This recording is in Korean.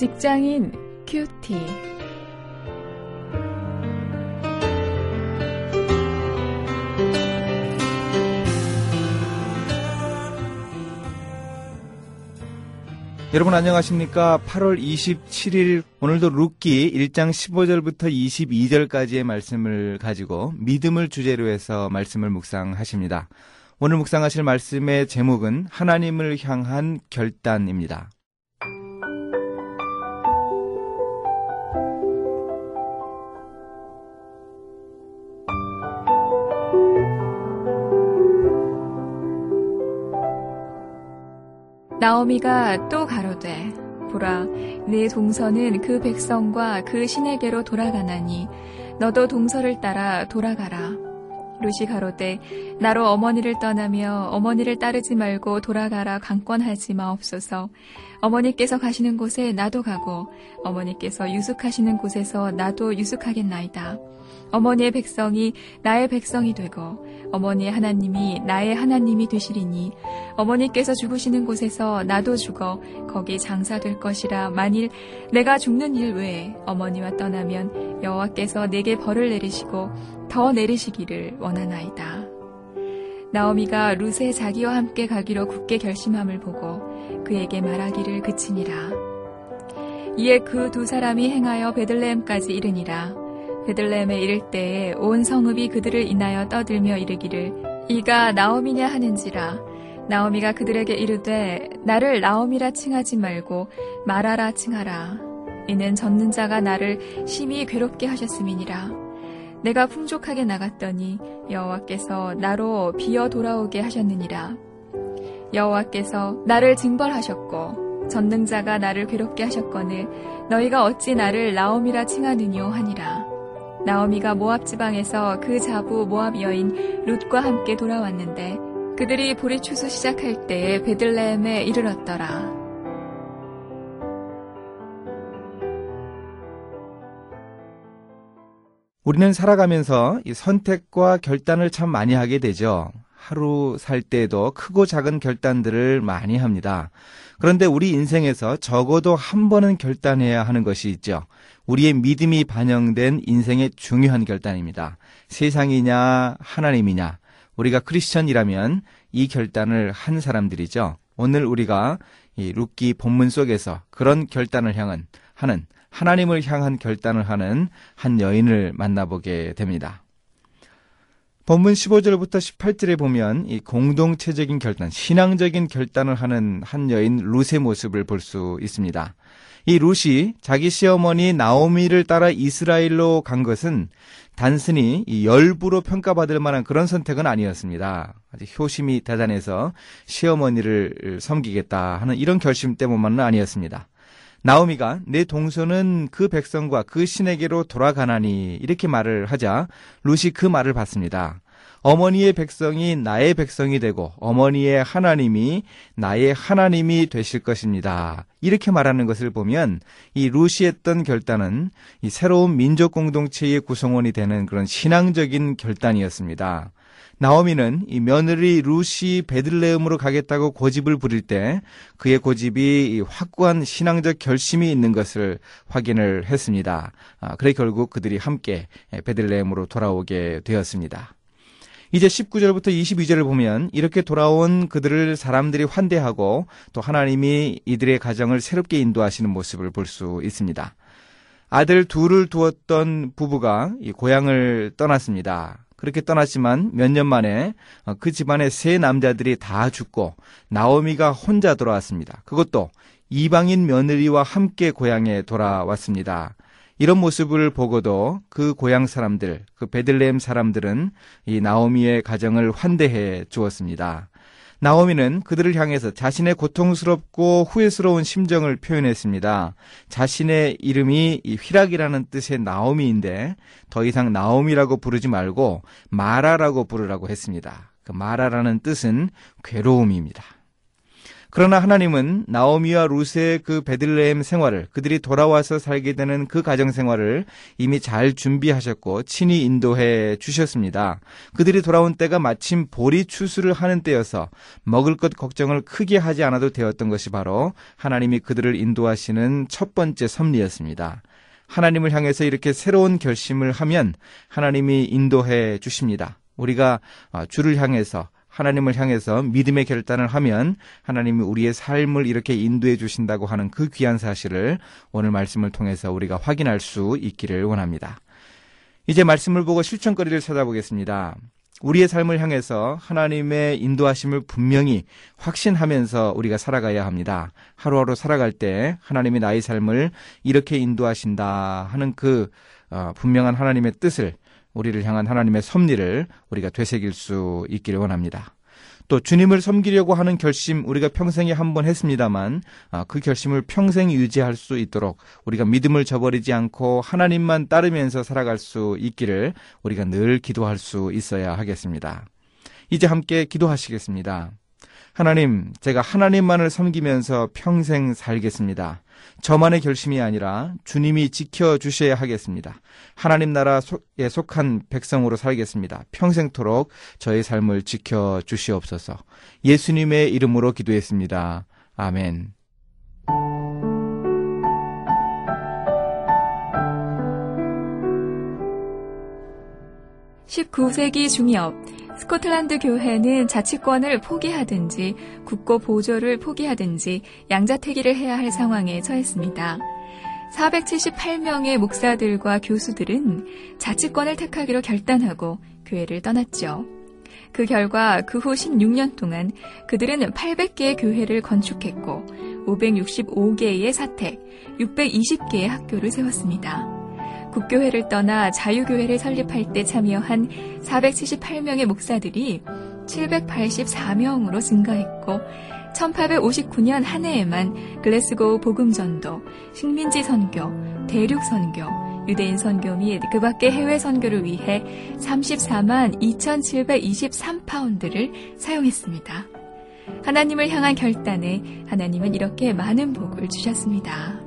직장인 큐티. 여러분 안녕하십니까? 8월 27일 오늘도 룻기 1장 15절부터 22절까지의 말씀을 가지고 믿음을 주제로 해서 말씀을 묵상하십니다. 오늘 묵상하실 말씀의 제목은 하나님을 향한 결단입니다. 나오미가 또 가로되 보라 내 동서는 그 백성과 그 신에게로 돌아가나니 너도 동서를 따라 돌아가라 루시 가로되 나로 어머니를 떠나며 어머니를 따르지 말고 돌아가라 강권하지 마옵소서. 어머니께서 가시는 곳에 나도 가고 어머니께서 유숙하시는 곳에서 나도 유숙하겠나이다. 어머니의 백성이 나의 백성이 되고 어머니의 하나님이 나의 하나님이 되시리니 어머니께서 죽으시는 곳에서 나도 죽어 거기 장사될 것이라 만일 내가 죽는 일 외에 어머니와 떠나면 여호와께서 내게 벌을 내리시고 더 내리시기를 원하나이다. 나오미가 루세 자기와 함께 가기로 굳게 결심함을 보고 그에게 말하기를 그치니라. 이에 그 두 사람이 행하여 베들레헴까지 이르니라. 베들레헴에 이를 때에 온 성읍이 그들을 인하여 떠들며 이르기를 이가 나오미냐 하는지라 나오미가 그들에게 이르되 나를 나오미라 칭하지 말고 말하라 칭하라 이는 젖는 자가 나를 심히 괴롭게 하셨음이니라 내가 풍족하게 나갔더니 여호와께서 나로 비어 돌아오게 하셨느니라 여호와께서 나를 징벌하셨고 전능자가 나를 괴롭게 하셨거늘 너희가 어찌 나를 나오미라 칭하느뇨 하니라 나오미가 모압 지방에서 그 자부 모압 여인 룻과 함께 돌아왔는데 그들이 보리 추수 시작할 때에 베들레헴에 이르렀더라. 우리는 살아가면서 이 선택과 결단을 참 많이 하게 되죠. 하루 살 때에도 크고 작은 결단들을 많이 합니다. 그런데 우리 인생에서 적어도 한 번은 결단해야 하는 것이 있죠. 우리의 믿음이 반영된 인생의 중요한 결단입니다. 세상이냐, 하나님이냐. 우리가 크리스천이라면 이 결단을 한 사람들이죠. 오늘 우리가 이 룻기 본문 속에서 그런 결단을 향한 하는 하나님을 향한 결단을 하는 한 여인을 만나보게 됩니다. 본문 15절부터 18절에 보면 이 공동체적인 결단, 신앙적인 결단을 하는 한 여인 룻의 모습을 볼 수 있습니다. 이 룻이 자기 시어머니 나오미를 따라 이스라엘로 간 것은 단순히 열부로 평가받을 만한 그런 선택은 아니었습니다. 아주 효심이 대단해서 시어머니를 섬기겠다 하는 이런 결심 때문만은 아니었습니다. 나오미가 내 동서는 그 백성과 그 신에게로 돌아가나니 이렇게 말을 하자 룻이 그 말을 받습니다. 어머니의 백성이 나의 백성이 되고 어머니의 하나님이 나의 하나님이 되실 것입니다. 이렇게 말하는 것을 보면 이 루시 했던 결단은 이 새로운 민족 공동체의 구성원이 되는 그런 신앙적인 결단이었습니다. 나오미는 이 며느리 루시 베들레헴으로 가겠다고 고집을 부릴 때 그의 고집이 확고한 신앙적 결심이 있는 것을 확인을 했습니다. 아, 그래 결국 그들이 함께 베들레헴으로 돌아오게 되었습니다. 이제 19절부터 22절을 보면 이렇게 돌아온 그들을 사람들이 환대하고 또 하나님이 이들의 가정을 새롭게 인도하시는 모습을 볼 수 있습니다. 아들 둘을 두었던 부부가 고향을 떠났습니다. 그렇게 떠났지만 몇 년 만에 그 집안의 세 남자들이 다 죽고 나오미가 혼자 돌아왔습니다. 그것도 이방인 며느리와 함께 고향에 돌아왔습니다. 이런 모습을 보고도 그 고향 사람들, 그 베들레헴 사람들은 이 나오미의 가정을 환대해 주었습니다. 나오미는 그들을 향해서 자신의 고통스럽고 후회스러운 심정을 표현했습니다. 자신의 이름이 이 휘락이라는 뜻의 나오미인데 더 이상 나오미라고 부르지 말고 마라라고 부르라고 했습니다. 그 마라라는 뜻은 괴로움입니다. 그러나 하나님은 나오미와 루스의 그 베들레헴 생활을 그들이 돌아와서 살게 되는 그 가정 생활을 이미 잘 준비하셨고 친히 인도해 주셨습니다. 그들이 돌아온 때가 마침 보리 추수를 하는 때여서 먹을 것 걱정을 크게 하지 않아도 되었던 것이 바로 하나님이 그들을 인도하시는 첫 번째 섭리였습니다. 하나님을 향해서 이렇게 새로운 결심을 하면 하나님이 인도해 주십니다. 우리가 주를 향해서 하나님을 향해서 믿음의 결단을 하면 하나님이 우리의 삶을 이렇게 인도해 주신다고 하는 그 귀한 사실을 오늘 말씀을 통해서 우리가 확인할 수 있기를 원합니다. 이제 말씀을 보고 실천거리를 찾아보겠습니다. 우리의 삶을 향해서 하나님의 인도하심을 분명히 확신하면서 우리가 살아가야 합니다. 하루하루 살아갈 때 하나님이 나의 삶을 이렇게 인도하신다 하는 그 어, 분명한 하나님의 뜻을 우리를 향한 하나님의 섭리를 우리가 되새길 수 있기를 원합니다. 또 주님을 섬기려고 하는 결심 우리가 평생에 한 번 했습니다만 아, 그 결심을 평생 유지할 수 있도록 우리가 믿음을 저버리지 않고 하나님만 따르면서 살아갈 수 있기를 우리가 늘 기도할 수 있어야 하겠습니다. 이제 함께 기도하시겠습니다. 하나님, 제가 하나님만을 섬기면서 평생 살겠습니다. 저만의 결심이 아니라 주님이 지켜주셔야 하겠습니다. 하나님 나라에 속한 백성으로 살겠습니다. 평생토록 저의 삶을 지켜주시옵소서. 예수님의 이름으로 기도했습니다. 아멘. 19세기 중엽 스코틀란드 교회는 자치권을 포기하든지 국고 보조를 포기하든지 양자택일을 해야 할 상황에 처했습니다. 478명의 목사들과 교수들은 자치권을 택하기로 결단하고 교회를 떠났죠. 그 결과 그 후 16년 동안 그들은 800개의 교회를 건축했고 565개의 사택, 620개의 학교를 세웠습니다. 국교회를 떠나 자유교회를 설립할 때 참여한 478명의 목사들이 784명으로 증가했고 1859년 한 해에만 글래스고우 복음전도, 식민지 선교, 대륙 선교, 유대인 선교 및 그 밖의 해외 선교를 위해 34만 2723파운드를 사용했습니다. 하나님을 향한 결단에 하나님은 이렇게 많은 복을 주셨습니다.